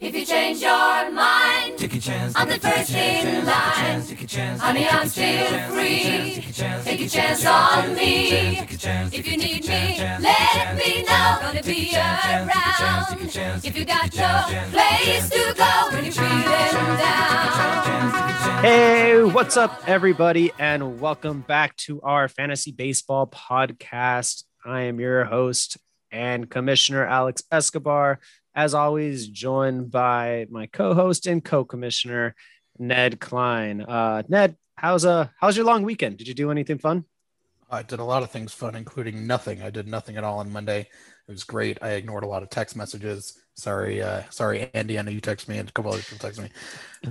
If you change your mind, Take a chance. I'm the take first in line. chance, Take a chance. Honey, take a I'm still a chance, free. Take a chance. Take a take chance take on me. Take a chance. If you need me, let take a chance, me know. Gonna be chance, chance, take a chance, take a around. If you got no place to go when you're feeling down. chance, take a chance. Hey, what's up, everybody, and welcome back to our fantasy baseball podcast. I am your host and commissioner, Alex Escobar. As always, joined by my co-host and co-commissioner, Ned Klein. Uh, Ned, how's uh how's your long weekend? Did you do anything fun? I did a lot of things fun, including nothing. I did nothing at all on Monday. It was great. I ignored a lot of text messages. Sorry, uh, sorry, Andy. I know you text me and a couple other people text me.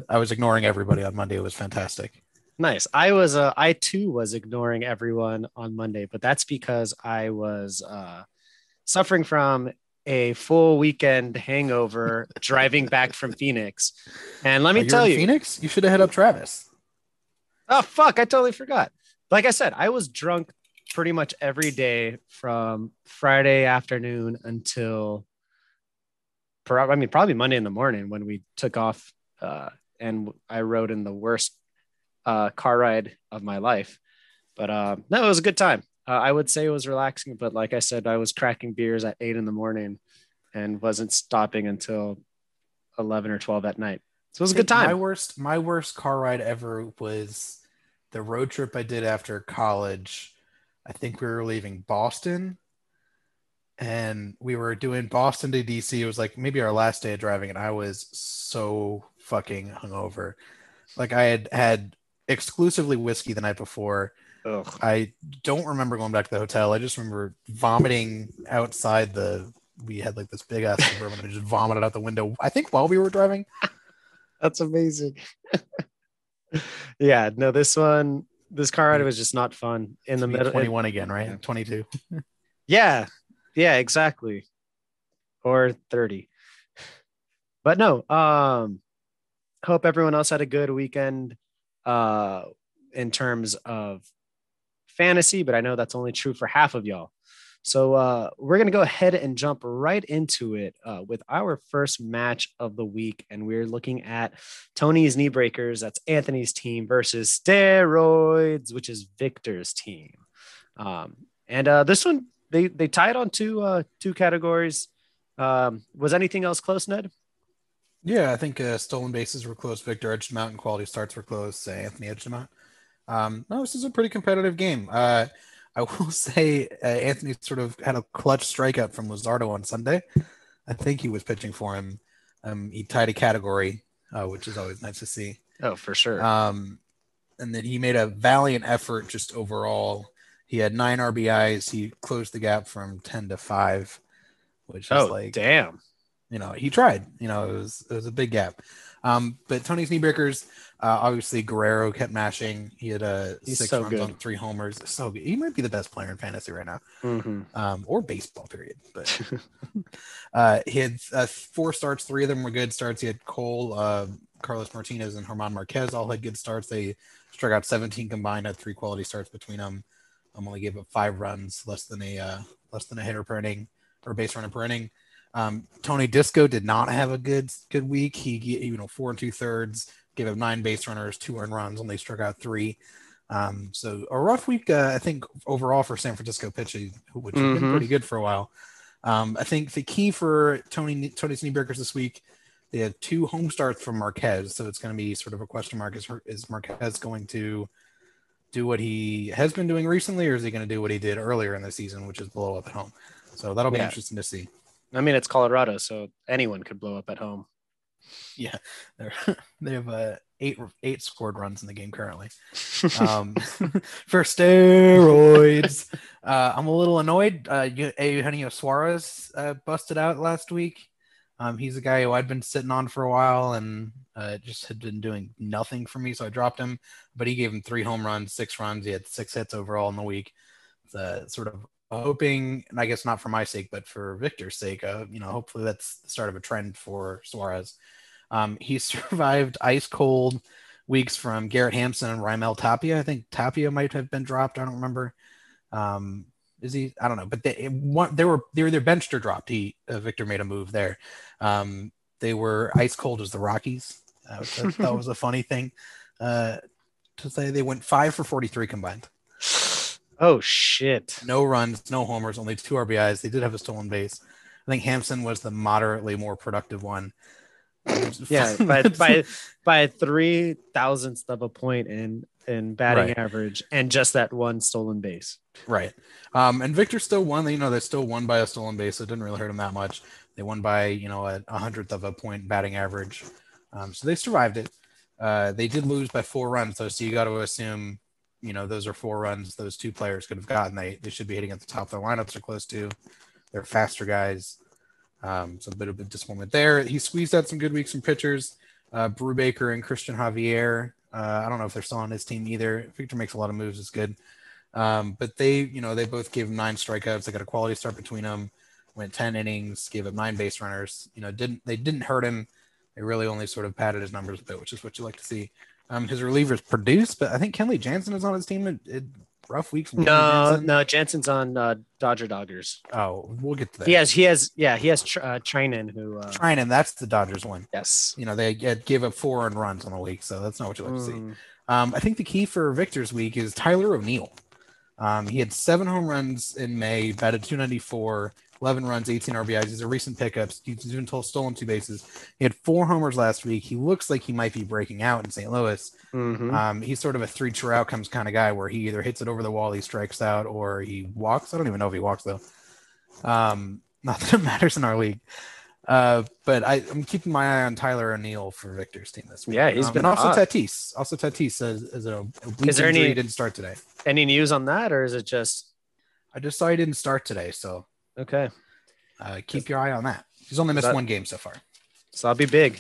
I was ignoring everybody on Monday. It was fantastic. Nice. I was uh I too was ignoring everyone on Monday, but that's because I was uh suffering from a full weekend hangover driving back from Phoenix. And let me tell you, Phoenix. You should have hit up Travis. oh fuck, I totally forgot. Like I said, I was drunk pretty much every day from Friday afternoon until I mean probably Monday in the morning when we took off uh and I rode in the worst uh car ride of my life. But uh no, it was a good time. Uh, I would say it was relaxing, but like I said, I was cracking beers at eight in the morning and wasn't stopping until 11 or 12 at night. So it was a good time. My worst, my worst car ride ever was the road trip I did after college. I think we were leaving Boston, and we were doing Boston to DC. It was like maybe our last day of driving, and I was so fucking hungover. Like I had had exclusively whiskey the night before. Ugh. I don't remember going back to the hotel. I just remember vomiting outside the. We had like this big ass suburban, and I just vomited out the window. I think while we were driving. That's amazing. yeah, no, this one, this car ride was just not fun in the middle. 21 again, right? Yeah. 22. yeah, yeah, exactly. Or 30. But no, um, hope everyone else had a good weekend uh in terms of fantasy, but I know that's only true for half of y'all. So uh, we're going to go ahead and jump right into it uh, with our first match of the week. And we're looking at Tony's Knee Breakers, that's Anthony's team, versus Steroids, which is Victor's team. Um, and uh, this one, they, they tied on two, uh, two categories. Um, was anything else close, Ned? Yeah, I think uh, stolen bases were close. Victor edged them out, and quality starts were close. Uh, Anthony edged them out. Um, no, this is a pretty competitive game. Uh, I will say uh, Anthony sort of had a clutch strikeout from Luzardo on Sunday. I think he was pitching for him. Um, he tied a category, uh, which is always nice to see. Oh, for sure. Um, and then he made a valiant effort just overall. He had nine RBIs. He closed the gap from 10 to 5, which is oh, like damn. you know, he tried. You know, it was it was a big gap. Um, but Tony's knee breakers, uh, obviously Guerrero kept mashing. He had uh, He's six so runs good. on three homers. So good. He might be the best player in fantasy right now, Mhm. um, or baseball. Period. But uh, he had uh, four starts. Three of them were good starts. He had Cole, uh, Carlos Martinez, and German Marquez all had good starts. They struck out 17 combined. Had three quality starts between them. Um, only gave up five runs, less than a uh, less than a hitter per inning or base runner per inning. Um, Tony Disco did not have a good good week. He, he you know four and two thirds, gave up nine base runners, two earned runs, only struck out three. Um, so a rough week, uh, I think overall for San Francisco pitching, which has Mhm. been pretty good for a while. Um, I think the key for Tony Tony's Knee Breakers this week, they have two home starts from Marquez, so it's going to be sort of a question mark: is is Marquez going to do what he has been doing recently, or is he going to do what he did earlier in the season, which is blow up at home? So that'll be Yeah. interesting to see. I mean, it's Colorado, so anyone could blow up at home. Yeah, they're, they have uh, eight eight scored runs in the game currently. Um, for steroids, uh, I'm a little annoyed. Uh, Eu- Eugenio Suarez uh, busted out last week. Um, he's a guy who I'd been sitting on for a while and uh, just had been doing nothing for me, so I dropped him. But he gave him three home runs, six runs. He had six hits overall in the week. It's, uh, sort of hoping, and I guess not for my sake, but for Victor's sake, uh, you know, hopefully that's the start of a trend for Suarez. Um, he survived ice cold weeks from Garrett Hampson and Raimel Tapia. I think Tapia might have been dropped. I don't remember. Um, is he? I don't know. But they, one, they were they were either benched or dropped. He uh, Victor made a move there. Um, they were ice cold as the Rockies. Uh, that, that was a funny thing uh, to say. They went five for 43 combined. Oh shit. No runs, no homers, only two RBIs. They did have a stolen base. I think Hampson was the moderately more productive one. Yeah, by by by three thousandths of a point in in batting Right. average and just that one stolen base. Right. Um, and Victor still won. You know, they still won by a stolen base. So it didn't really hurt them that much. They won by, you know, a, hundredth of a point batting average. Um, so they survived it. Uh, they did lose by four runs, though. So you got to assume, you know, those are four runs those two players could have gotten. They, they should be hitting at the top of their lineups are close to. They're faster guys. Um, so a bit of a disappointment there. He squeezed out some good weeks from pitchers. Uh, Brubaker and Cristian Javier. Uh, I don't know if they're still on his team either. Victor makes a lot of moves. It's good. Um, but they, you know, they both gave him nine strikeouts. They got a quality start between them. Went ten innings, gave up nine base runners. You know, didn't they didn't hurt him. They really only sort of padded his numbers a bit, which is what you like to see. Um, his relievers produced, but I think Kenley Jansen is on his team. It, it rough week from No, no, Jansen's on uh, Dodger Doggers. Oh, we'll get to that. He has, he has, yeah, he has Tr- uh, Treinen who. Uh, Trying and that's the Dodgers one. yes. You know, they get, gave up four earned runs on the week, so that's not what you like to see. Mm, Um, I think the key for Victor's week is Tyler O'Neill. Um, he had seven home runs in May, batted 294, 11 runs, 18 RBIs. These are recent pickups. He's been told stolen two bases. He had four homers last week. He looks like he might be breaking out in St. Louis. mhm. Um, he's sort of a three true outcomes kind of guy where he either hits it over the wall, he strikes out, or he walks. I don't even know if he walks though. Um, not that it matters in our league. Uh, but I, I'm keeping my eye on Tyler O'Neill for Victor's team this week. Yeah, he's Um, been and also. Tatis. Also Tatis is, is a oblique Is there any- He didn't start today. Any news on that, or is it just I just saw he didn't start today, so okay? uh, keep your eye on that. He's only missed That- one game so far. So I'll be big.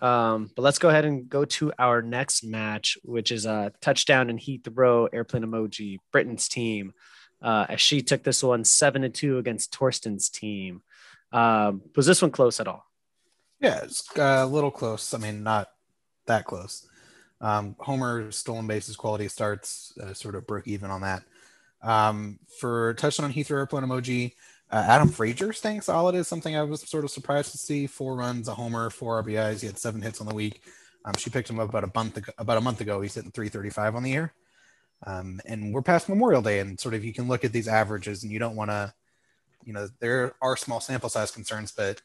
Um, but let's go ahead and go to our next match, which is a touchdown and heat throw airplane emoji, Britain's team. Uh, as she took this one seven to two against Torsten's team. Um, was this one close at all? Yeah, it's uh, a little close. I mean, not that close. Um, Homer stolen bases quality starts uh, sort of broke even on that. Um, for touchdown Heathrow airplane emoji, uh, Adam Frazier staying solid is something I was sort of surprised to see. Four runs, a homer, four RBIs. He had seven hits on the week. Um, she picked him up about a month ago. About a month ago, he's hitting 335 on the year. Um, and we're past Memorial Day, and sort of you can look at these averages, and you don't want to, you know, there are small sample size concerns, but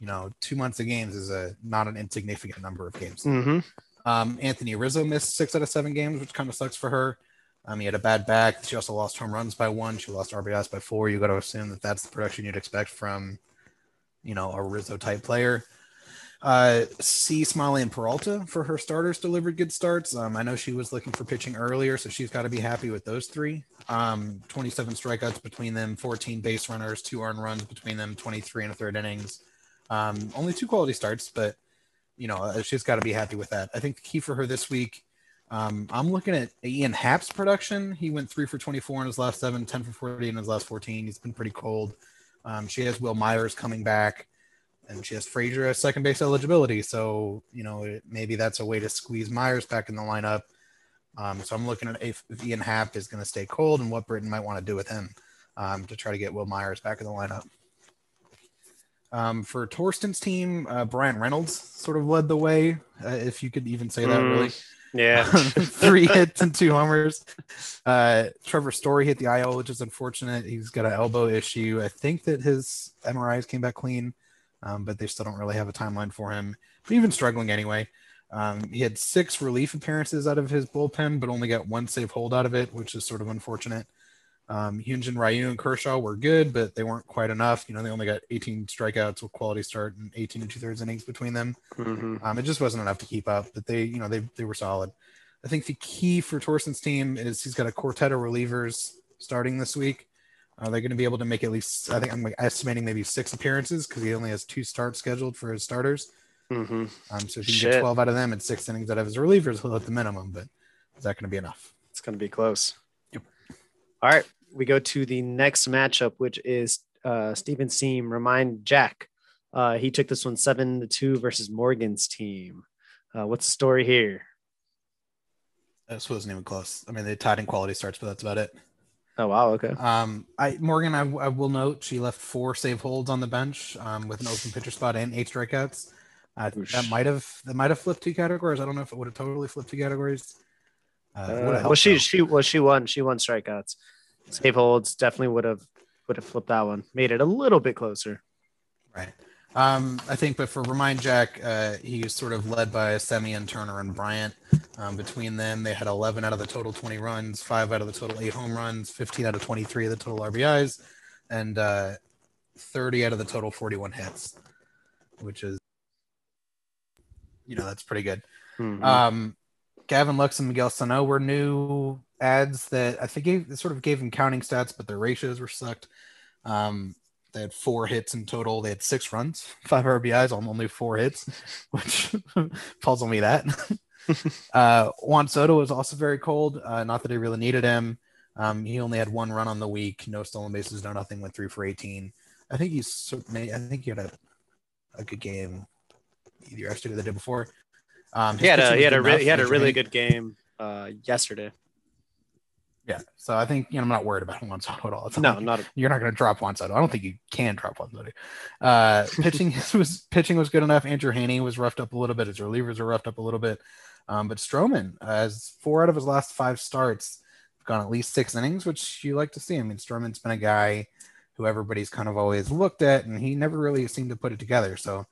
you know, two months of games is a not an insignificant number of games. Mm-hmm. Um, Anthony Rizzo missed six out of seven games, which kind of sucks for her. Um, he had a bad back. She also lost home runs by one. She lost RBIs by four. You got to assume that that's the production you'd expect from, you know, a Rizzo type player. Uh, C. Smyly and Peralta for her starters delivered good starts. Um, I know she was looking for pitching earlier, so she's got to be happy with those three. Um, 27 strikeouts between them, 14 base runners, two earned runs between them, 23 and a third innings. Um, only two quality starts, but you know uh, she's got to be happy with that. I think the key for her this week. Um, I'm looking at Ian Happ's production. He went three for 24 in his last seven, 10 for 40 in his last 14. He's been pretty cold. Um, she has Wil Myers coming back, and she has Frazier as second base eligibility. So you know it, maybe that's a way to squeeze Myers back in the lineup. Um, so I'm looking at if, if Ian Happ is going to stay cold and what Britain might want to do with him um, to try to get Wil Myers back in the lineup. Um, for Torsten's team, uh, Bryan Reynolds sort of led the way, uh, if you could even say that. Mm. Really, Yeah. three hits and two homers. Uh, Trevor Story hit the IL, which is unfortunate. He's got an elbow issue. I think that his MRIs came back clean, um, but they still don't really have a timeline for him. But even struggling anyway. Um, he had six relief appearances out of his bullpen, but only got one save hold out of it, which is sort of unfortunate. Um, Hyunjin Ryu and Kershaw were good, but they weren't quite enough. You know, they only got 18 strikeouts with quality start and 18 and two thirds innings between them. Mhm. Um, it just wasn't enough to keep up, but they, you know, they they were solid. I think the key for Torsten's team is he's got a quartet of relievers starting this week. Uh, they're going to be able to make at least, I think I'm estimating maybe six appearances because he only has two starts scheduled for his starters. Mhm. Um, so if he can get 12 out of them and six innings out of his relievers, he'll hit the minimum. But is that going to be enough? It's going to be close. Yep. All right. We go to the next matchup, which is uh, Steven Seam. Remind Jack. Uh, he took this one seven to two versus Morgan's team. Uh, what's the story here? This wasn't even close. I mean, they tied in quality starts, but that's about it. Oh wow. Okay. Um, I Morgan, I, I will note she left four save holds on the bench um, with an open pitcher spot and eight strikeouts. Uh, that might have that might have flipped two categories. I don't know if it would have totally flipped two categories. Uh, Uh, well, she she well she won. She won strikeouts. Save holds definitely would have would have flipped that one. Made it a little bit closer. Right. Um, I think, but for Remind Jack, uh, he was sort of led by Semien, Turner, and Bryant. Um, between them, they had 11 out of the total 20 runs, five out of the total eight home runs, 15 out of 23 of the total RBIs, and uh, 30 out of the total 41 hits, which is, you know, that's pretty good. Mhm. Um, Gavin Lux and Miguel Sano were new ads that I think gave, sort of gave them counting stats, but their ratios were sucked. Um, they had four hits in total. They had six runs, five RBIs on only four hits, which puzzle me that. uh, Juan Soto was also very cold. Uh, not that he really needed him. Um, he only had one run on the week, no stolen bases, no nothing. Went three for 18. I think he's. sort- I think he had a, a good game either yesterday or the day before. Um, He had a he had a re- he had a really good game uh yesterday. Yeah, so I think you know I'm not worried about Juan Soto at all. It's No, like- not a, you're not going to drop Juan Soto. I don't think you can drop Juan Soto. Uh, pitching was pitching was good enough. Andrew Heaney was roughed up a little bit. His relievers were roughed up a little bit. Um, but Stroman has four out of his last five starts gone at least six innings, which you like to see. I mean, Stroman's been a guy who everybody's kind of always looked at, and he never really seemed to put it together. So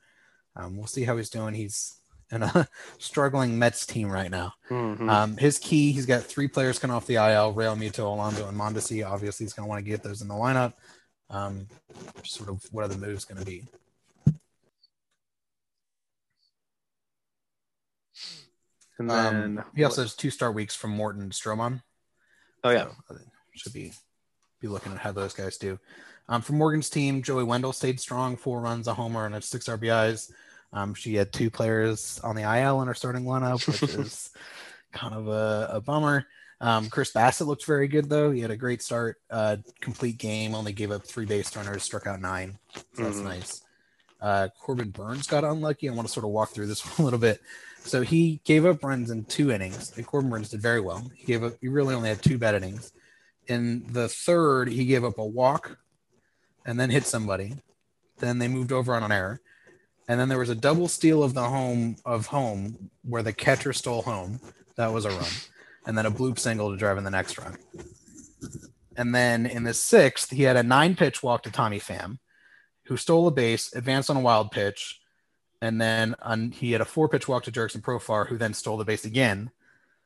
um, we'll see how he's doing. He's in a struggling Mets team right now. Mhm. Um, his key, he's got three players coming off the IL: Realmuto, Alonso, and Mondesi. Obviously, he's going to want to get those in the lineup. Um, sort of what are the moves going to be? and Um, then he also has two star weeks from Morton and Stroman. oh yeah. So, uh, should be be looking at how those guys do. Um, for Morgan's team, Joey Wendle stayed strong, four runs, a homer, and six RBIs. Um, she had two players on the IL in her starting lineup, which is kind of a, a bummer. Um, Chris Bassitt looked very good though. He had a great start, uh, complete game. Only gave up three base runners, struck out nine. So that's Mhm. nice. Uh, Corbin Burnes got unlucky. I want to sort of walk through this one a little bit. So he gave up runs in two innings. And Corbin Burnes did very well. He gave up. He really only had two bad innings. In the third, he gave up a walk, and then hit somebody. Then they moved over on an error, and then there was a double steal of the home of home where the catcher stole home. That was a run, and then a bloop single to drive in the next run. And then in the sixth, he had a nine pitch walk to Tommy Pham, who stole a base, advanced on a wild pitch, and then on, he had a four pitch walk to Jurickson Profar, who then stole the base again,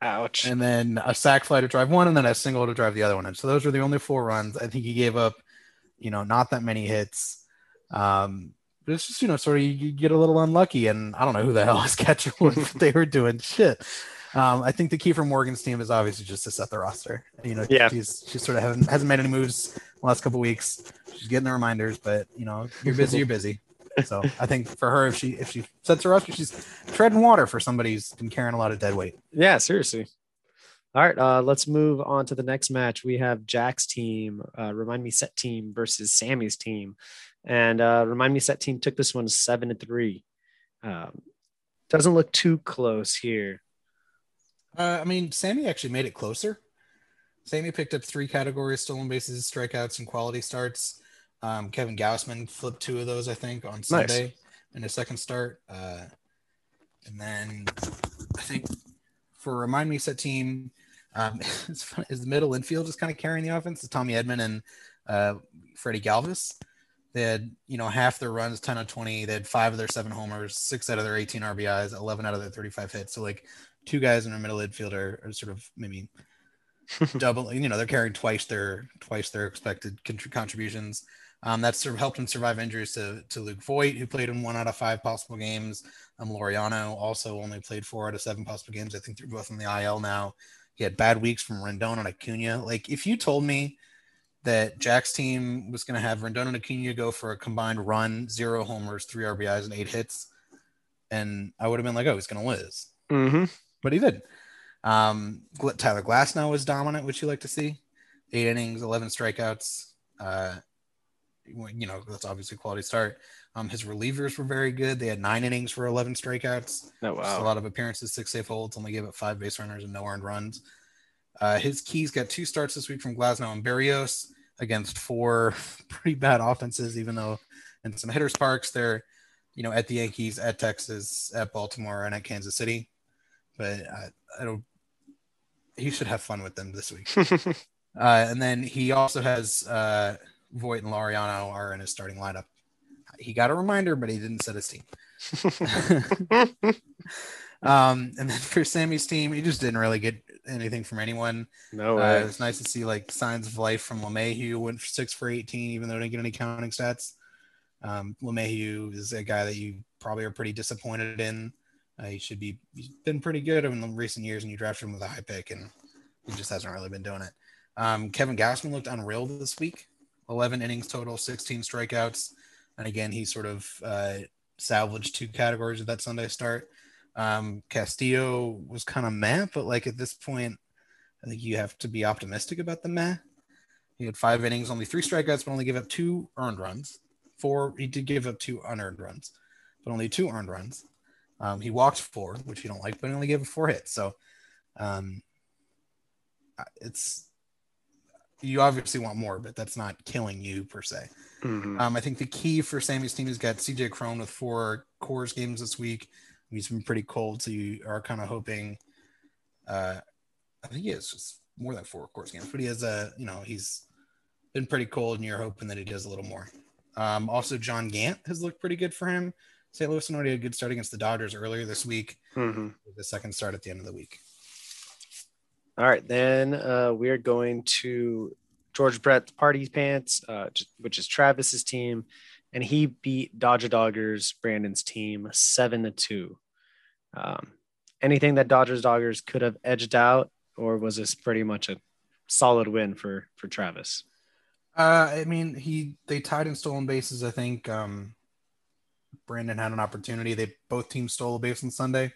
Ouch. and then a sac fly to drive one, and then a single to drive the other one in. So those were the only four runs. I think he gave up, you know, not that many hits. Um, it's just you know, sort of you, get a little unlucky, and I don't know who the hell his catcher was. they were doing shit. Um, I think the key for Morgan's team is obviously just to set the roster. You know, Yeah. she's she sort of hasn't, hasn't made any moves the last couple weeks. She's getting the reminders, but you know, you're busy, you're busy. So I think for her, if she if she sets her roster, she's treading water for somebody who's been carrying a lot of dead weight. Yeah, seriously. All right, uh, let's move on to the next match. We have Jack's team, uh, remind me set team versus Sammy's team, and uh, remind me set team took this one seven to three. Um, doesn't look too close here. Uh, I mean, Sammy actually made it closer. Sammy picked up three categories: stolen bases, strikeouts, and quality starts. Um, Kevin Gausman flipped two of those, I think, on Sunday in his second start. Uh, and then I think for remind me set team, um, it's funny, is the middle infield just kind of carrying the offense. It's Tommy Edman and uh, Freddie Galvis. They had, you know, half their runs, 10 of 20. They had five of their seven homers, six out of their 18 RBIs, 11 out of their 35 hits. So, like, two guys in their middle infield are, are sort of maybe double, you know, they're carrying twice their twice their expected contributions. Um, that's sort of helped him survive injuries to, to Luke Voit, who played in one out of five possible games. Um, Laureano also only played four out of seven possible games. I think they're both on the IL now. He had bad weeks from Rendon and Acuna. Like, if you told me that Jack's team was going to have Rendon and Acuna go for a combined run, zero homers, three RBIs, and eight hits, and I would have been like, oh, he's going to lose. Mm-hmm. But he did. Um, Tyler Glasnow was dominant, which you like to see. Eight innings, 11 strikeouts. Uh, you know, that's obviously a quality start. Um, his relievers were very good. They had nine innings for 11 strikeouts. Oh Just a lot of appearances, six safe holds, only gave up five base runners and no earned runs. Uh, his keys got two starts this week from Glasnow and Berrios against four pretty bad offenses, even though in some hitter sparks they're, you know, at the Yankees, at Texas, at Baltimore, and at Kansas City. But I, I don't. He should have fun with them this week. uh, and then he also has uh, Voit and Laureano are in his starting lineup. He got a reminder, but he didn't set his team. um, and then for Sammy's team, he just didn't really get anything from anyone. no Uh, way. it was nice to see like signs of life from LeMahieu, went for six for 18, even though he didn't get any counting stats. Um, LeMahieu is a guy that you probably are pretty disappointed in. Uh, he should be, he's been pretty good in the recent years, and you drafted him with a high pick, and he just hasn't really been doing it. Um, Kevin Gausman looked unreal this week 11 innings total, 16 strikeouts. And again, he sort of uh, salvaged two categories of that Sunday start. Um, Castillo was kind of meh, but like at this point, I think you have to be optimistic about the meh. He had five innings, only three strikeouts, but only gave up two earned runs. Four, he did give up two unearned runs, but only two earned runs. Um, he walked four, which you don't like, but he only gave up four hits. So um, it's you obviously want more, but that's not killing you per se. Mhm. Um, I think the key for Sammy's team is got CJ Cron with four Coors games this week. He's been pretty cold, so you are kind of hoping. Uh, I think he has just more than four Coors games, but he has a you know he's been pretty cold, and you're hoping that he does a little more. Um, also, John Gant has looked pretty good for him. St. Louis already had a good start against the Dodgers earlier this week. Mhm. The second start at the end of the week. All right, then uh, we're going to George Brett's Party Pants, uh, which is Travis's team, and he beat Dodger Doggers Brandon's team seven to two. Um, anything that Dodgers Doggers could have edged out, or was this pretty much a solid win for for Travis? Uh, I mean, he they tied in stolen bases. I think um, Brandon had an opportunity. They both teams stole a base on Sunday,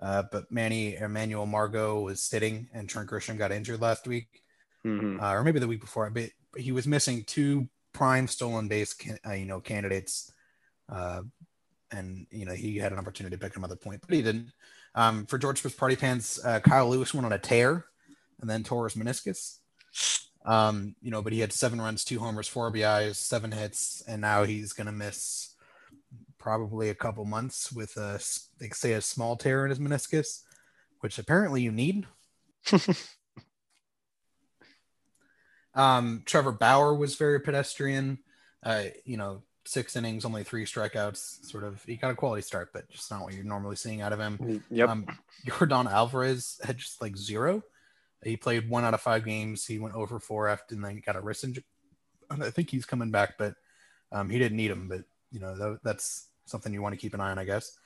uh, but Manny Emmanuel Margot was sitting, and Trent Grisham got injured last week, Mhm. uh, or maybe the week before. But he was missing two prime stolen base, can, uh, you know, candidates, uh, and you know he had an opportunity to pick another point, but he didn't. Um, for George Smith's party pants, uh, Kyle Lewis went on a tear, and then tore his meniscus. Um, you know, but he had seven runs, two homers, four RBIs, seven hits, and now he's gonna miss probably a couple months with a they say a small tear in his meniscus, which apparently you need. um, Trevor Bauer was very pedestrian. Uh, you know, six innings, only three strikeouts. Sort of, he got a quality start, but just not what you're normally seeing out of him. Yep. Um, Jordan Alvarez had just like zero. He played one out of five games. He went over four after and then got a wrist injury. I think he's coming back, but um, he didn't need him. But you know that, that's something you want to keep an eye on, I guess.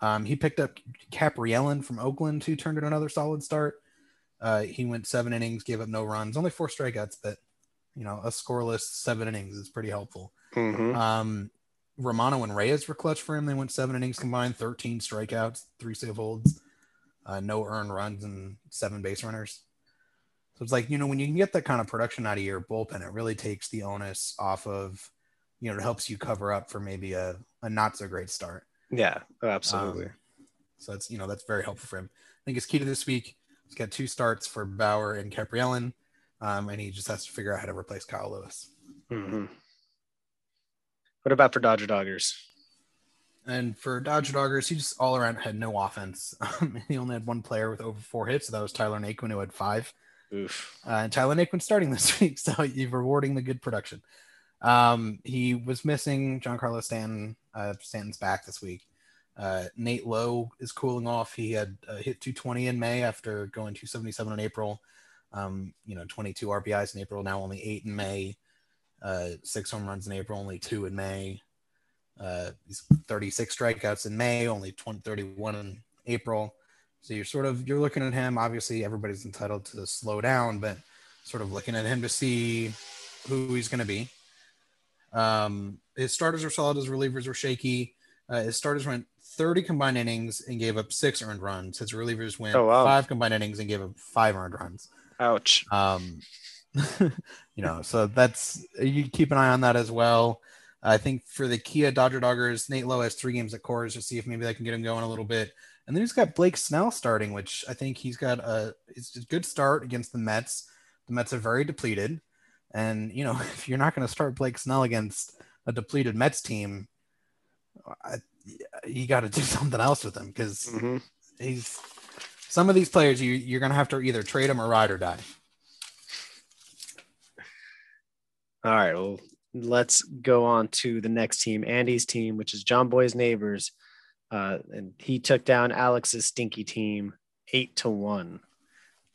Um, he picked up Kaprielian from Oakland, who turned in another solid start. Uh, he went seven innings, gave up no runs, only four strikeouts, but you know a scoreless seven innings is pretty helpful. Mhm. Um, Romano and Reyes were clutch for him. They went seven innings combined, 13 strikeouts, three save holds, uh, no earned runs, and seven base runners. So it's like, you know, when you can get that kind of production out of your bullpen, it really takes the onus off of, you know, it helps you cover up for maybe a, a not so great start. Yeah, oh, absolutely. Um, so that's, you know, that's very helpful for him. I think his key to this week, he's got two starts for Bauer and Kaprielian, um, and he just has to figure out how to replace Kyle Lewis. Mhm. What about for Dodger Doggers? And for Dodger Doggers, he just all around had no offense. Um, he only had one player with over four hits. So that was Tyler Naquin, who had five. Oof. Uh, and Tyler Naquin starting this week, so you're rewarding the good production. Um, he was missing Giancarlo Stanton. Uh, Stanton's back this week. Uh, Nate Lowe is cooling off. He had uh, hit 220 in May after going 277 in April. Um, you know, 22 RBIs in April, now only eight in May. Uh, six home runs in April, only two in May. Uh, he's 36 strikeouts in May, only 20, 31 in April. So you're sort of you're looking at him. Obviously, everybody's entitled to slow down, but sort of looking at him to see who he's going to be. Um, his starters are solid. His relievers were shaky. Uh, his starters went 30 combined innings and gave up six earned runs. His relievers went Oh, wow. five combined innings and gave up five earned runs. Ouch. Um, you know, so that's you keep an eye on that as well. I think for the Kia Dodger Doggers, Nate Lowe has three games at Coors to see if maybe they can get him going a little bit. And then he's got Blake Snell starting, which I think he's got a it's a good start against the Mets. The Mets are very depleted, and you know if you're not going to start Blake Snell against a depleted Mets team, I, you got to do something else with him because Mhm. he's some of these players you you're going to have to either trade him or ride or die. All right. Well, let's go on to the next team, Andy's team, which is John Boy's neighbors. Uh, and he took down Alex's stinky team eight to one.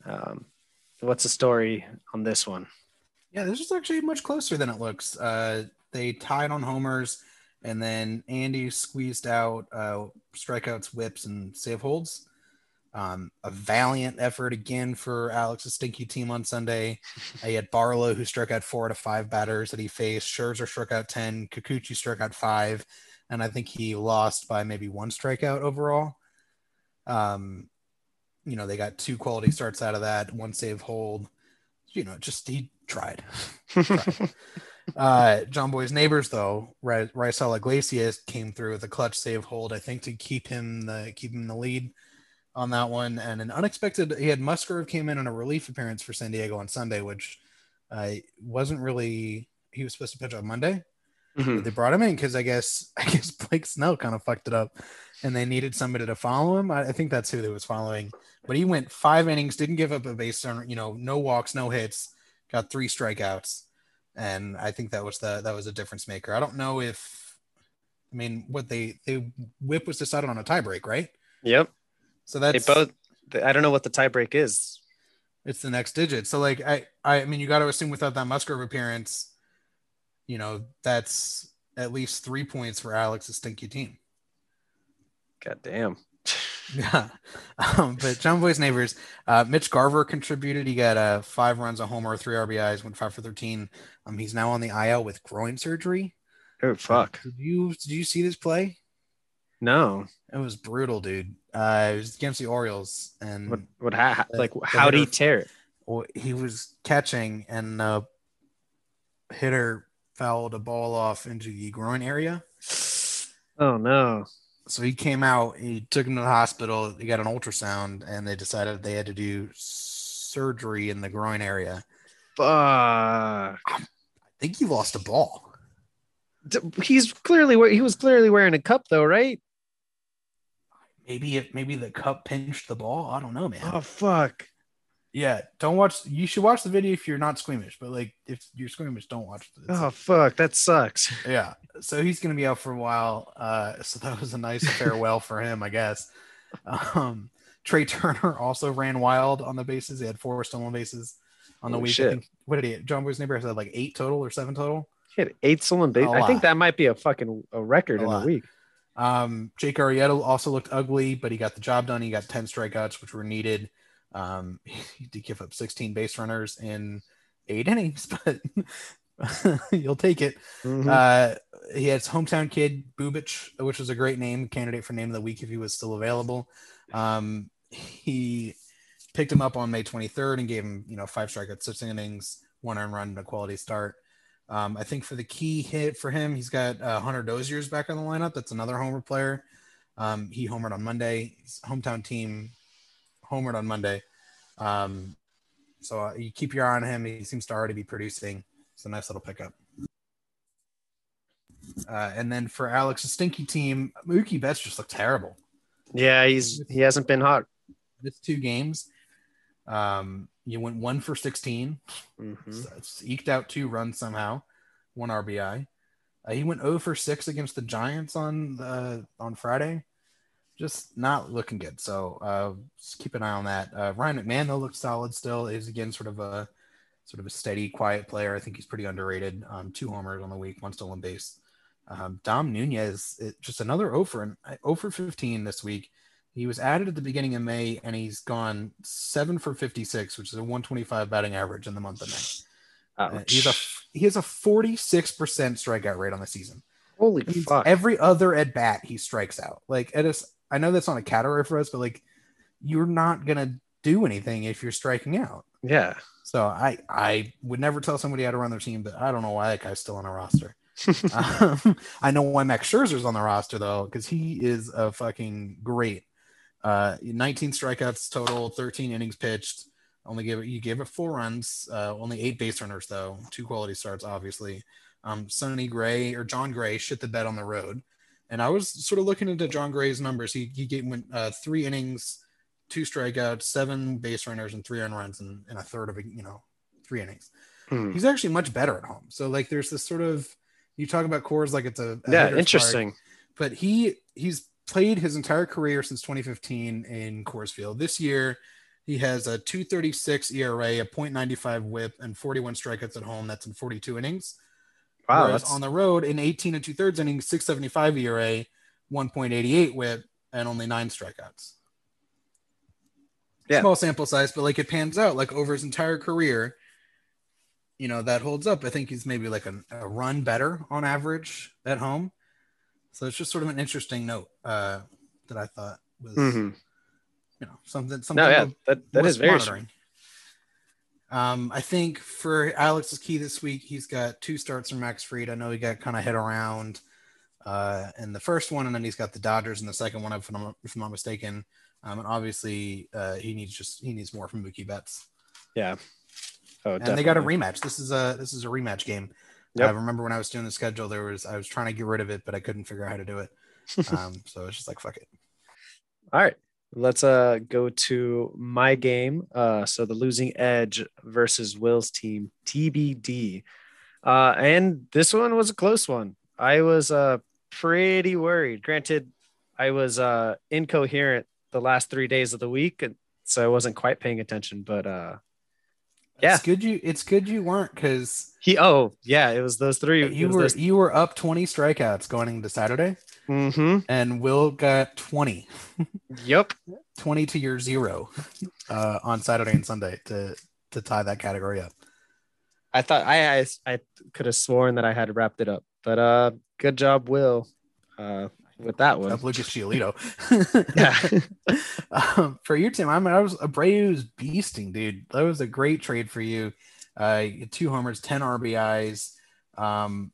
Um, what's the story on this one? Yeah, this is actually much closer than it looks. Uh, they tied on homers, and then Andy squeezed out uh, strikeouts, whips, and save holds. Um, a valiant effort again for Alex's stinky team on Sunday. He had Barlow who struck out four to five batters that he faced. Scherzer struck out ten. Kikuchi struck out five, and I think he lost by maybe one strikeout overall. Um, you know, they got two quality starts out of that, one save hold. You know, just he tried. Uh, John Boy's neighbors, though, Raisel Iglesias came through with a clutch save hold, I think, to keep him the keep him in the lead on that one. And an unexpected, he had Musgrove came in on a relief appearance for San Diego on Sunday, which uh, wasn't really. He was supposed to pitch on Monday. Mhm. But they brought him in because I guess I guess Blake Snell kind of fucked it up, and they needed somebody to follow him. I, I think that's who they was following. But he went five innings, didn't give up a base on, you know, no walks, no hits, got three strikeouts, and I think that was the that was a difference maker. I don't know if, I mean, what they they whip was decided on a tiebreak, right? Yep. So They that's both, I don't know what the tiebreak is. it's the next digit. So like I I mean you got to assume without that Musgrove appearance, you know that's at least three points for Alex's stinky team. God damn. Yeah. Um, but John Boy's neighbors, uh, Mitch Garver contributed. He got uh, five runs, a homer, three RBIs, went five for 13. Um, he's now on the IL with groin surgery. Oh, fuck. Did you did you see this play? No. It was brutal, dude. Uh, it was against the Orioles, and What, what, ha, The- like, how did he tear it? well, he was catching, and uh, hitter fouled a ball off into the groin area. Oh, no. So he came out, he took him to the hospital, he got an ultrasound, and they decided they had to do surgery in the groin area. Fuck. I think he lost a ball. He's clearly, he was clearly wearing a cup, though, right? Maybe it maybe the cup pinched the ball. I don't know, man. Oh, fuck. Yeah, don't watch. You should watch the video if you're not squeamish, but like if you're squeamish, don't watch it. Oh, fuck. That sucks. Yeah, so he's gonna be out for a while. Uh, so that was a nice farewell for him, I guess. Um, Trea Turner also ran wild on the bases. He had four stolen bases on the week. Think, what did he? John Boy's neighbor has had like eight total or seven total. He had eight stolen base. A I think that might be a fucking a record A in lot. a week. Um, Jake Arrieta also looked ugly, but he got the job done. He got 10 strikeouts, which were needed. Um, he did give up 16 base runners in eight innings, but you'll take it. Mhm. Uh, he had his hometown kid, Bubic, which was a great name, candidate for name of the week if he was still available. Um, he picked him up on May 23rd and gave him, you know, five strikeouts, six innings, one earned run, and a quality start. Um, I think for the key hit for him, he's got uh, Hunter Dozier's back on the lineup. That's another homer player. Um, he homered on Monday. His hometown team homered on Monday. Um, so uh, you keep your eye on him. He seems to already be producing. It's a nice little pickup. Uh, and then for Alex's stinky team, Mookie Betts just looked terrible. yeah, he's he hasn't been hot. This two games, um, you went one for 16. Mhm. So it's eked out two runs somehow, one RBI. Uh, he went 0 for 6 against the Giants on the on Friday. Just not looking good. So uh, just keep an eye on that. Uh, Ryan McMahon though looks solid still. Is again sort of a sort of a steady, quiet player. I think he's pretty underrated. Um, two homers on the week, one stolen base. Um, Dom Nunez, it, just another 0 for 0 for 15 this week. He was added at the beginning of May, and he's gone seven for 56, which is a 125 batting average in the month of May. Uh, he's a he has a 46% strikeout rate on the season. Holy fuck. Every other at bat he strikes out. Like at us, I know that's not a category for us, but like you're not gonna do anything if you're striking out. yeah. So I I would never tell somebody how to run their team, but I don't know why that guy's still on a roster. um, I know why Max Scherzer's on the roster though, because he is a fucking great. Uh, 19 strikeouts total, 13 innings pitched. Only gave it you gave it four runs, uh, only eight base runners though, two quality starts obviously. Um, Sonny Gray or Jon Gray shit the bed on the road, and I was sort of looking into Jon Gray's numbers. He he gave went uh, three innings, two strikeouts, seven base runners, and three runs in, in a third of a you know three innings. Hmm. He's actually much better at home. So like there's this sort of you talk about Coors like it's a, a Yeah, hitter's park, interesting. but he he's played his entire career since 2015 in Coors Field. This year he has a 236 ERA, a .95 WHIP, and 41 strikeouts at home. That's in 42 innings. Wow, Whereas that's on the road in 18 and two thirds innings, 675 ERA, 1.88 WHIP, and only nine strikeouts. Yeah. Small sample size, but like it pans out like over his entire career. You know that holds up. I think he's maybe like a, a run better on average at home. So it's just sort of an interesting note uh, that I thought was Mhm. you know something something no, yeah, that that worth very. Um, I think for Alex's key this week, he's got two starts from Max Fried. I know he got kind of hit around uh, in the first one, and then he's got the Dodgers in the second one, if I'm, if I'm not mistaken. Um, and obviously, uh, he needs just he needs more from Mookie Betts. yeah. Oh, and they got a rematch. This is a this is a rematch game. Yep. I remember when I was doing the schedule, there was I was trying to get rid of it, but I couldn't figure out how to do it. Um, so it's just like fuck it. All right. Let's uh go to my game. Uh so the losing edge versus Will's team, TBD. Uh and this one was a close one. I was uh pretty worried. Granted, I was uh incoherent the last 3 days of the week and so I wasn't quite paying attention, but uh Yeah. It's good you it's good you weren't because he oh, yeah, it was those three. you were you were up 20 strikeouts going into Saturday, Mhm. and Will got 20. Yep. 20 to your zero uh, on Saturday and Sunday to to tie that category up. I thought I I, I could have sworn that I had wrapped it up, but uh, good job, Will, uh, with that one. Up Lucas Giolito. Yeah, um, for your team, I mean, I was Abreu's beasting, dude. That was a great trade for you. Uh, you two homers, 10 RBIs. Um,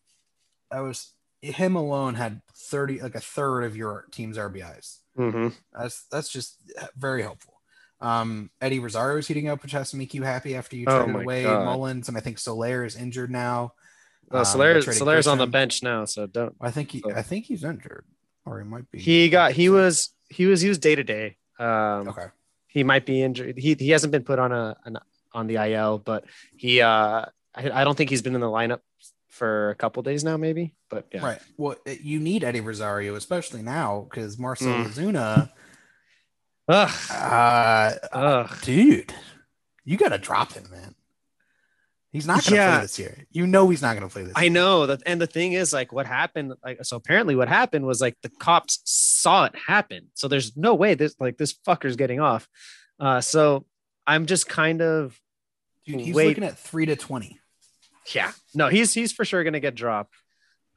I was him alone had 30, like a third of your team's RBIs. hmm That's that's just very helpful. Um, Eddie Rosario is heating up, which has to make you happy after you Oh traded my away God. Mullins, and I think Soler is injured now. well, Um, Soler, they traded Soler's on the bench now, so don't. I think he, So- I think he's injured, or he might be. He got he was he was used day to day. Um, okay. he might be injured. He he hasn't been put on a an, on the IL, but he uh I, I don't think he's been in the lineup for a couple days now, maybe. But yeah, Right. Well, you need Eddie Rosario, especially now, because Marcel Mm. Ozuna, Ugh, uh, ugh. dude, you got to drop him, man. He's not going to Yeah. play this year. You know he's not going to play this. I year. know that, and the thing is, like, what happened? Like, so apparently, what happened was like the cops saw it happen. So there's no way this like this fucker's getting off. Uh, so I'm just kind of Dude, he's Wait. looking at three to twenty. yeah. No, he's he's for sure gonna get dropped.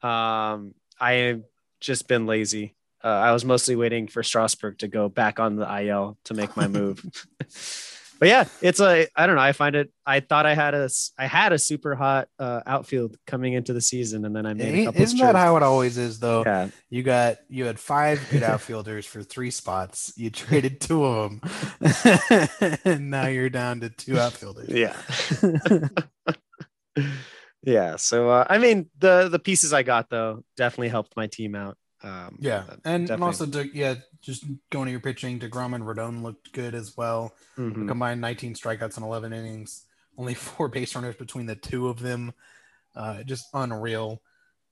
Um, I have just been lazy. Uh, I was mostly waiting for Strasburg to go back on the IL to make my move. but yeah, it's a I don't know. I find it. I thought I had a I had a super hot uh, outfield coming into the season, and then I made couple. Isn't that how it always is, though? Yeah. You got you had five good outfielders for three spots. You traded two of them, and now you're down to two outfielders. Yeah. yeah. So uh, I mean, the the pieces I got though definitely helped my team out. Um, Yeah, and, and also to, yeah, just going to your pitching, Degrom and Rodon looked good as well. Mhm. Combined 19 strikeouts and 11 innings, only four base runners between the two of them. Uh, just unreal.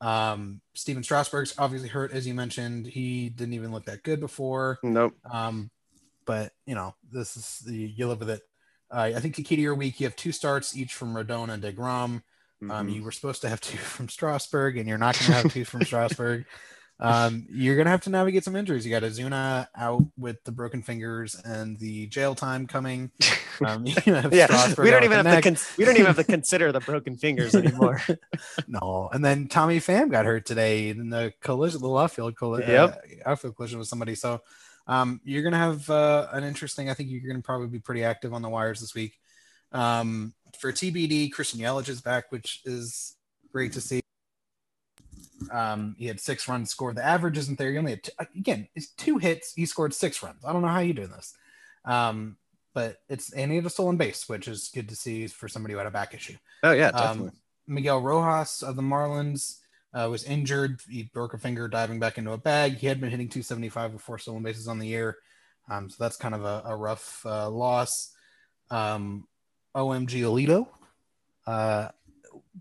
Um, Stephen Strasburg's obviously hurt, as you mentioned. He didn't even look that good before. Nope. Um, but you know, this is the you live with it. Uh, I think the key to your week, you have two starts each from Rodon and Degrom. Um, Mhm. you were supposed to have two from Strasburg, and you're not going to have two from Strasburg. Um, you're going to have to navigate some injuries. You got Ozuna out with the broken fingers and the jail time coming. Um, yeah, Strasburg we don't even have to con- we don't even have to consider the broken fingers anymore. no, and then Tommy Pham got hurt today in the collision, the left field collision, Yep. uh, outfield collision with somebody. So um, you're going to have uh, an interesting. I think you're going to probably be pretty active on the wires this week. Um, for TBD, Christian Yelich is back, which is great to see. Um, he had six runs scored. The average isn't there. He only had two, again, it's two hits. He scored six runs. I don't know how you do this. Um, but it's and he had a stolen base, which is good to see for somebody who had a back issue. Oh yeah, Um, definitely. Miguel Rojas of the Marlins uh, was injured. He broke a finger diving back into a bag. He had been hitting 275 with four stolen bases on the year. Um, so that's kind of a, a rough uh, loss. Um, OMG Alito, uh,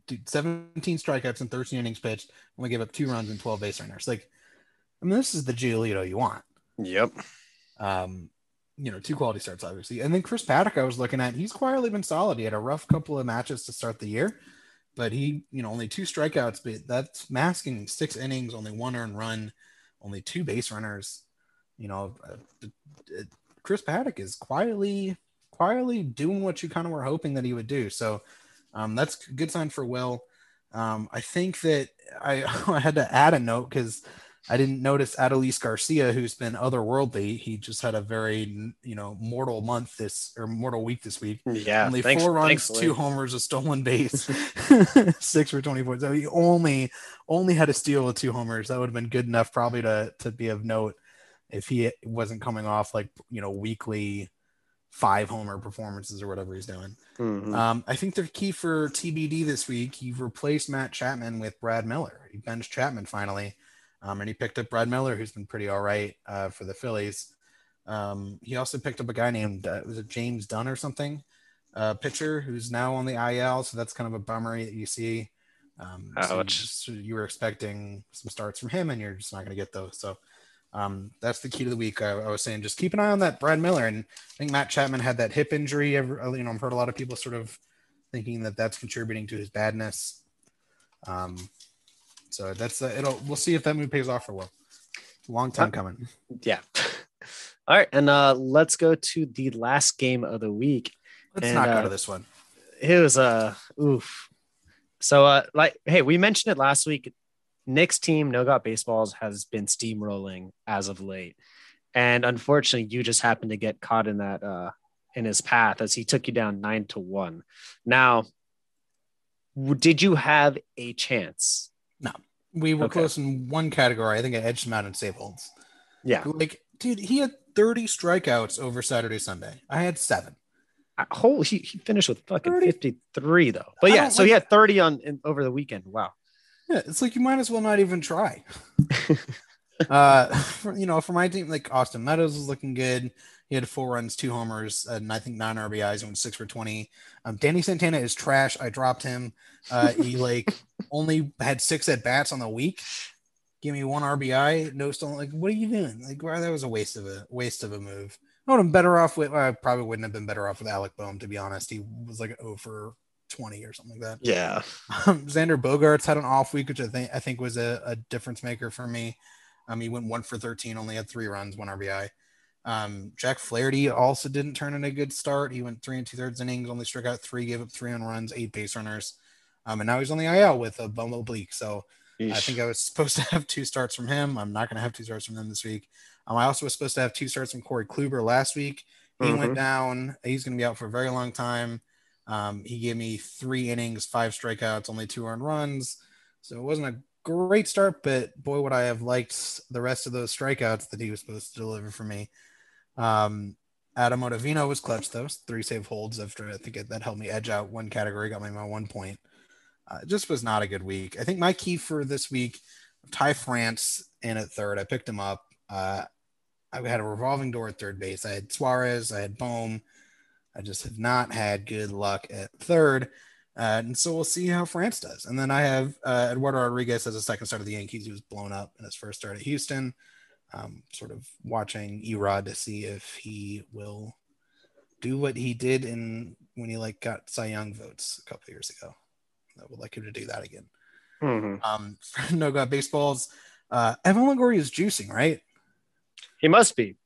dude, 17 strikeouts and 13 innings pitched. Only gave up two runs and 12 base runners. Like, I mean, this is the Giolito you want. yep. Um, you know, two quality starts, obviously. And then Chris Paddack, I was looking at, he's quietly been solid. He had a rough couple of matches to start the year, but he, you know, only two strikeouts, but that's masking six innings, only one earned run, only two base runners. You know, uh, Chris Paddack is quietly, quietly doing what you kind of were hoping that he would do. So um, that's a good sign for Will. Um, I think that I, I had to add a note because I didn't notice Adolis Garcia, who's been otherworldly. He just had a very, you know, mortal month this or mortal week this week. Yeah. only thanks- four runs, thankfully. two homers, a stolen base, six for 24. So he only only had a steal with two homers. That would have been good enough probably to to be of note if he wasn't coming off like you know weekly five homer performances or whatever he's doing. Mhm. Um, I think the key for TBD this week, he replaced Matt Chapman with Brad Miller. He benched Chapman finally, um, and he picked up Brad Miller, who's been pretty all right uh, for the Phillies. Um, he also picked up a guy named uh, was it James Dunn or something, uh, pitcher who's now on the IL. So that's kind of a bummer that you see. Um, so you, just- you were expecting some starts from him, and you're just not going to get those. So um, that's the key to the week. I, I was saying just keep an eye on that Brad Miller, and I think Matt Chapman had that hip injury. You know, I've heard a lot of people sort of thinking that that's contributing to his badness. Um, so that's uh, it'll. We'll see if that move pays off for Will. Long time coming. Yeah. All right, and uh, let's go to the last game of the week. Let's And, not go uh, to this one. It was uh, oof. So uh, like, hey, we mentioned it last week. Nick's team, No Got Baseballs, has been steamrolling as of late, and unfortunately, you just happened to get caught in that uh in his path as he took you down nine to one. Now, did you have a chance? No, we were okay. close in one category. I think I edged him out in save holds. Yeah, Like, dude, he had 30 strikeouts over Saturday, Sunday. I had seven. I- holy, he, he finished with fucking 30? fifty three though. But yeah, so he had thirty on in, over the weekend. Wow. Yeah, it's like you might as well not even try. uh, for, you know, for my team, like Austin Meadows was looking good. He had four runs, two homers, and I think nine RBIs and went six for twenty. Um, Danny Santana is trash. I dropped him. Uh, he like only had six at bats on the week. Give me one RBI, no stolen. Like, what are you doing? Like, wow, that was a waste of a waste of a move. I would have been better off with. I probably wouldn't have been better off with Alec Bohm, to be honest. He was like 0 for 20 or something like that. Yeah. Um, Xander Bogaerts had an off week, which I think I think was a, a difference maker for me. Um, he went one for 13, only had three runs, one RBI. Um, Jack Flaherty also didn't turn in a good start. He went three and two thirds innings, only struck out three, gave up three on runs, eight base runners. Um, and now he's on the IL with a bum oblique. So I think I was supposed to have two starts from him. I'm not going to have two starts from him this week. Um, I also was supposed to have two starts from Corey Kluber last week. He went Mhm. down. He's going to be out for a very long time. Um, he gave me three innings, five strikeouts, only two earned runs. So it wasn't a great start, but boy, would I have liked the rest of those strikeouts that he was supposed to deliver for me. Um, Adam Ottavino was clutch though, three save holds after I think it, that helped me edge out one category, got me my one point. Uh, just was not a good week. I think my key for this week, Ty France in at third. I picked him up. Uh, I had a revolving door at third base. I had Suarez, I had Bohm. I just have not had good luck at third. Uh, and so we'll see how France does. And then I have uh, Eduardo Rodriguez as a second start of the Yankees. He was blown up in his first start at Houston. Um, sort of watching Erod to see if he will do what he did in when he like got Cy Young votes a couple years ago. I would like him to do that again. Mhm. Um, no got baseballs. Uh, Evan Longoria is juicing, right? He must be.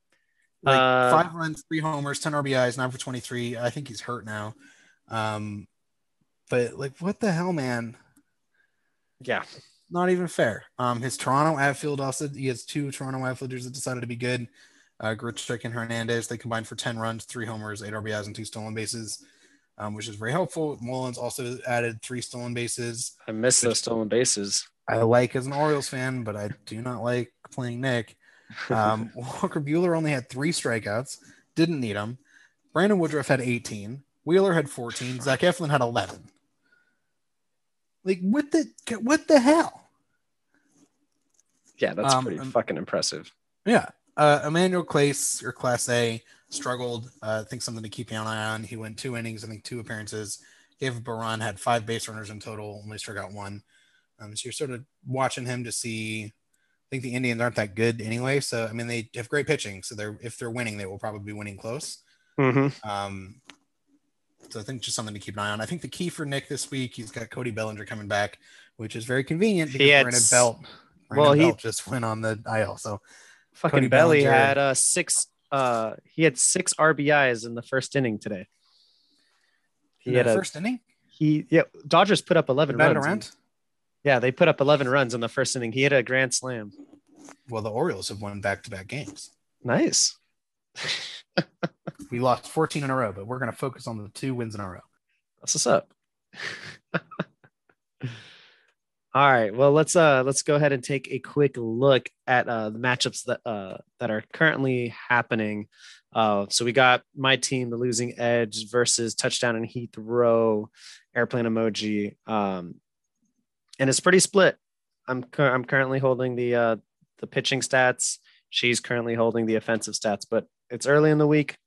Like Uh, five runs, three homers, 10 RBIs, nine for 23. I think he's hurt now. Um, but like, what the hell, man? Yeah. Not even fair. Um, his Toronto outfield also, he has two Toronto outfielders that decided to be good. Uh, Grichuk and Hernandez, they combined for 10 runs, three homers, eight RBIs, and two stolen bases, um, which is very helpful. Mullins also added three stolen bases. I miss those stolen bases. I like as an Orioles fan, but I do not like playing Nick. Um, Walker Buehler only had three strikeouts, didn't need them. Brandon Woodruff had 18. Wheeler had 14. Zach Eflin had 11. Like what the what the hell? yeah, that's Um, pretty um, fucking impressive. Yeah. Uh, Emmanuel Clase, your Class A, struggled. Uh, I think something to keep an eye on. He went two innings, I think two appearances. David Baran had five base runners in total, only struck out one. Um, so you're sort of watching him to see. I think the Indians aren't that good anyway. So I mean, they have great pitching. So they're if they're winning, they will probably be winning close. Mm-hmm. Um, so I think just something to keep an eye on. I think the key for Nick this week, he's got Cody Bellinger coming back, which is very convenient because He had Brandon Belt. Brandon well, he- Belt just went on the IL. So Fucking Cody Belly Bellinger. had uh six. Uh, he had six RBIs in the first inning today. He in had the a first inning, he yeah. Dodgers put up eleven runs. around. Yeah, they put up eleven runs in the first inning. He hit a grand slam. Well, the Orioles have won back-to-back games. Nice. We lost 14 in a row, but we're going to focus on the two wins in a row. That's what's up. All right. Well, let's uh let's go ahead and take a quick look at uh the matchups that uh that are currently happening. Uh so we got my team, the losing edge versus touchdown and Heath Row, airplane emoji. Um and it's pretty split. I'm I'm currently holding the uh the pitching stats. She's currently holding the offensive stats, but it's early in the week.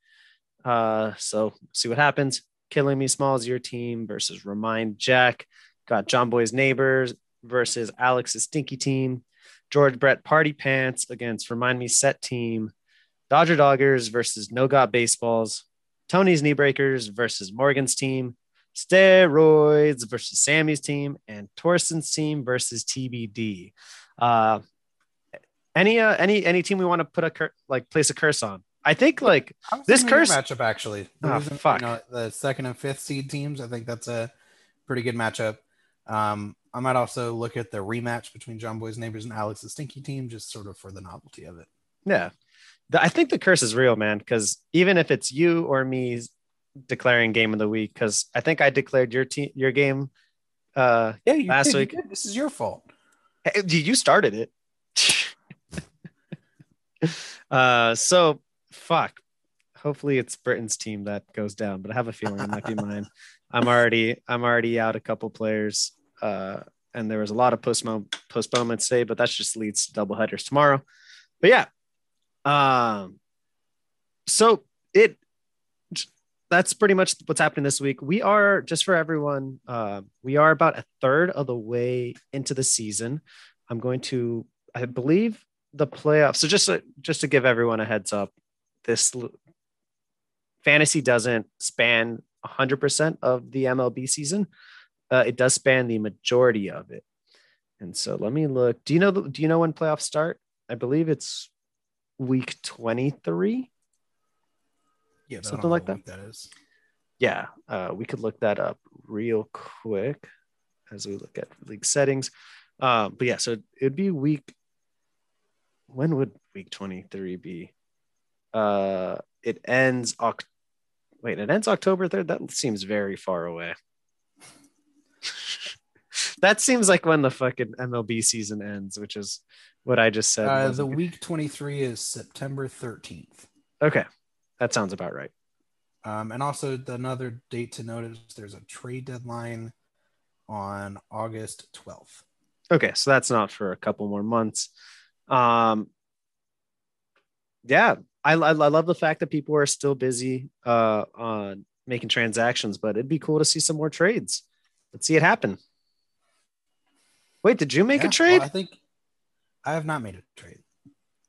Uh so see what happens. Killing Me Smalls, your team versus Remind Jack. Got John Boy's neighbors versus Alex's stinky team. George Brett Party Pants against Remind Me Set Team. Dodger Doggers versus No Got Baseballs. Tony's Knee Breakers versus Morgan's team. Steroids versus Sammy's team. And Torson's team versus TBD. Uh, any uh, any any team we want to put a cur- like place a curse on? I think like I This curse- matchup actually. Losing, you fuck. know, the second and fifth seed teams. I think that's a pretty good matchup. Um, I might also look at the rematch between John Boy's neighbors and Alex's stinky team, just sort of for the novelty of it. Yeah. I think the curse is real, man, because even if it's you or me declaring game of the week, because I think I declared your team your game. Uh Yeah, you Last did, week-. This is your fault. hey, you started it. uh so fuck. Hopefully it's Britain's team that goes down, but I have a feeling it might be mine. I'm already I'm already out a couple players. Uh and there was a lot of postpone postponements today, but that just leads to double headers tomorrow. But yeah. Um so it that's pretty much what's happening this week. We are just for everyone, uh, we are about a third of the way into the season. I'm going to, I believe, the playoffs. So just to, just to give everyone a heads up, this fantasy doesn't span 100% of the MLB season. Uh, it does span the majority of it. And so let me look. Do you know? Do you know when playoffs start? I believe it's week 23. Yeah, Something like that. That is. yeah uh, we could look that up real quick as we look at league settings um, but yeah so it would be week when would week 23 be uh it ends Oct- wait it ends october 3rd that seems very far away that seems like when the fucking mlb season ends which is what i just said Uh, the week 23 is September 13th. okay that sounds about right Um, and also the- another date to notice: there's a trade deadline on August 12th. Okay, so that's not for a couple more months. Um, yeah, I, I, I love the fact that people are still busy uh, on making transactions, but it'd be cool to see some more trades. Let's see it happen. Wait, did you make Yeah, a trade? well, I think I have not made a trade.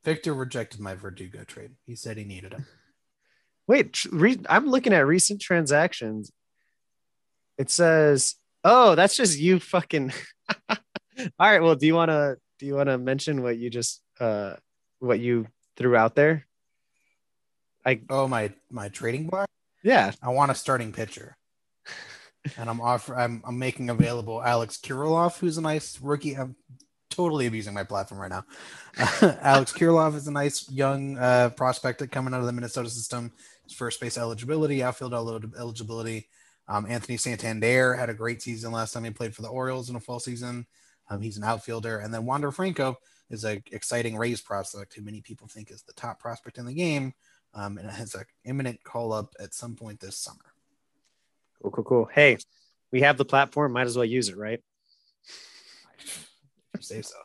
Victor rejected my Verdugo trade. He said he needed him. Wait, re- I'm looking at recent transactions. It says, "Oh, that's just you fucking." All right. Well, do you want to do you want to mention what you just uh what you threw out there? I Oh my my trading block. yeah. I want a starting pitcher, and I'm offer I'm I'm making available Alex Kirilloff, who's a nice rookie. I'm totally abusing my platform right now. Alex Kirilloff is a nice young uh, prospect coming out of the Minnesota system. First base eligibility, outfield eligibility. Um, Anthony Santander had a great season last time he played for the Orioles in a full season. Um, he's an outfielder, and then Wander Franco is an exciting Rays prospect who many people think is the top prospect in the game, um, and has an imminent call up at some point this summer. Cool, cool, cool. Hey, we have the platform. Might as well use it, right? Say so.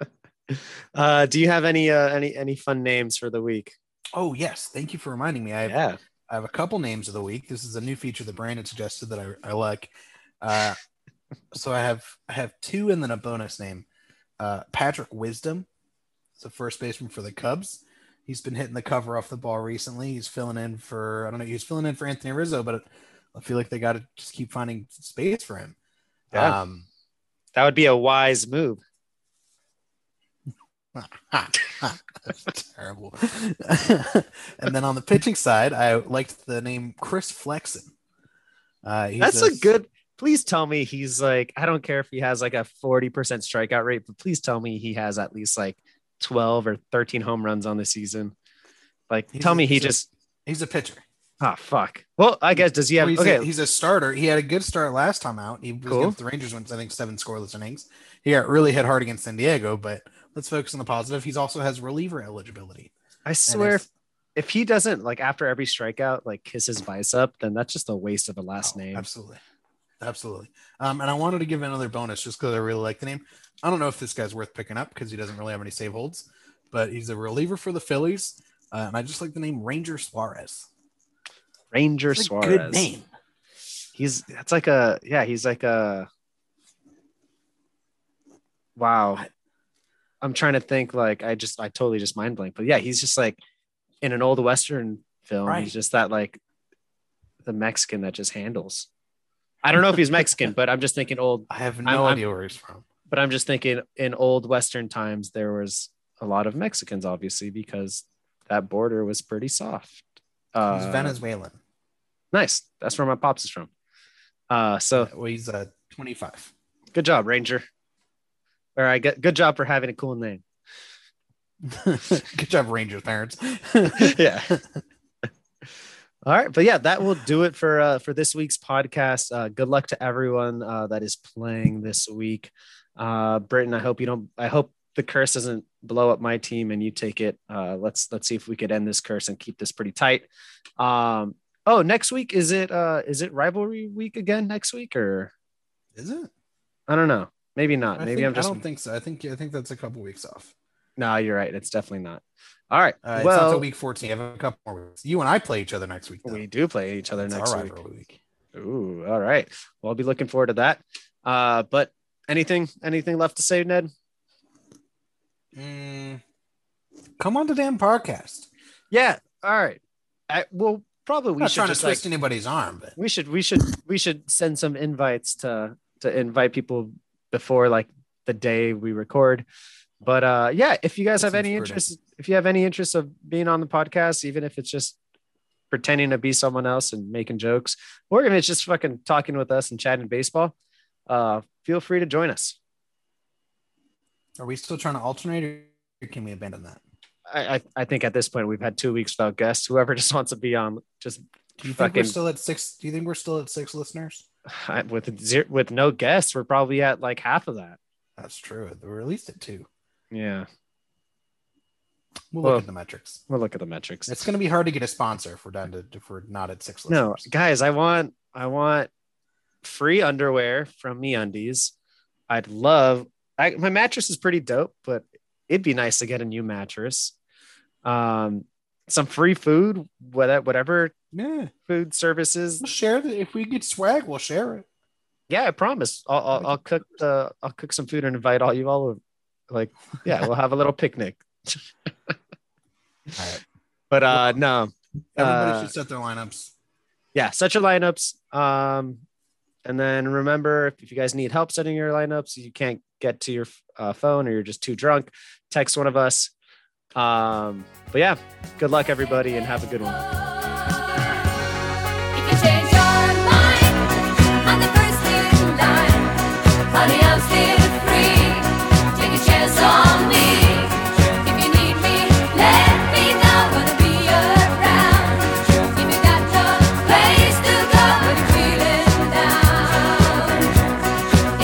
Uh, do you have any uh, any any fun names for the week? Oh yes, thank you for reminding me. I have, Yeah. I have a couple names of the week. This is a new feature that Brandon suggested that I, I like. Uh, so I have I have two and then a bonus name. Uh, Patrick Wisdom, is a first baseman for the Cubs. He's been hitting the cover off the ball recently. He's filling in for I don't know. He's filling in for Anthony Rizzo, but I feel like they got to just keep finding space for him. Yeah. Um, That would be a wise move. That's terrible. and then on the pitching side, I liked the name Chris Flexen. Uh, he's That's a good. Please tell me he's like. I don't care if he has like a forty percent strikeout rate, but please tell me he has at least like twelve or thirteen home runs on the season. Like, He's tell a- me he he's a- just. He's a pitcher. Ah, fuck. Well, I guess does he have? Well, he's, okay, a, he's a starter. He had a good start last time out. He was Cool. the Rangers went, I think, seven scoreless innings. He got really hit hard against San Diego, but let's focus on the positive. He's also has reliever eligibility. I swear, if- if, he doesn't like after every strikeout, like kiss his bicep, then that's just a waste of a last Oh, name. Absolutely. Absolutely. Um, and I wanted to give another bonus just because I really like the name. I don't know if this guy's worth picking up because he doesn't really have any save holds, but he's a reliever for the Phillies. Uh, and I just like the name Ranger Suarez. Ranger Suarez. good name. He's that's like a yeah. He's like a. Wow. I'm trying to think like I just I totally just mind blank, but yeah, he's just like in an old western film. Right. He's just that like the Mexican that just handles. I don't know if he's Mexican, but I'm just thinking old. I have no I'm- idea where he's from. But I'm just thinking in old western times there was a lot of Mexicans, obviously, because that border was pretty soft. Uh, He's Venezuelan. Nice. That's where my pops is from. Uh, so well, he's uh, 25. good job, Ranger. All right, good, good job for having a cool name. Good job, Rangers parents. yeah. All right, but yeah, that will do it for uh, for this week's podcast. Uh, good luck to everyone uh, that is playing this week. Uh, Britton, I hope you don't. I hope the curse doesn't blow up my team and you take it. Uh, let's let's see if we could end this curse and keep this pretty tight. Um, oh, next week is it uh, is it rivalry week again next week or Is it? I don't know. Maybe not. I Maybe think- I'm just I don't think so. I think I think that's a couple weeks off. no. You're right. It's definitely not. All right. Uh, it's not well, week 14. I have a couple more weeks. You and I play each other next week. though. we do play each other It's next week. week. Ooh, all right. Well, I'll be looking forward to that. Uh, but anything, anything left to say, Ned? Mm, come on to damn podcast. Yeah. All right. I, well, probably I'm we not should trying to just like twist anybody's arm, but we should we should we should send some invites to to invite people before like the day we record. But uh, yeah, if you guys That have any interest, if you have any interest of being on the podcast, even if it's just pretending to be someone else and making jokes, or if it's just fucking talking with us and chatting baseball, uh, feel free to join us. are we still trying to alternate or can we abandon that? I, I, I think at this point we've had two weeks without guests. Whoever just wants to be on, just Do you think we're still at six? Do you think we're still at six listeners? With zero, with no guests, we're probably at like half of that. That's true. We're at least at two. Yeah, We'll Well, look at the metrics. we'll look at the metrics. It's going to be hard to get a sponsor if we're down to if we're not at six no, listeners. guys, I want I want free underwear from MeUndies. I'd love. I, my mattress is pretty dope, but it'd be nice to get a new mattress. Um, some free food, whatever Yeah, food services. we'll share. If we get swag, we'll share it. Yeah, I promise. I'll I'll, I'll cook the I'll cook some food and invite all you all. Over. Like, yeah, we'll have a little picnic. All right. But uh, no, Everybody Uh, should set their lineups. yeah, set your lineups. Um, and then remember, if you guys need help setting your lineups, you can't get to your uh, phone or you're just too drunk, text one of us. Um, but yeah, good luck, everybody, and have a good one. Honey, I'm still.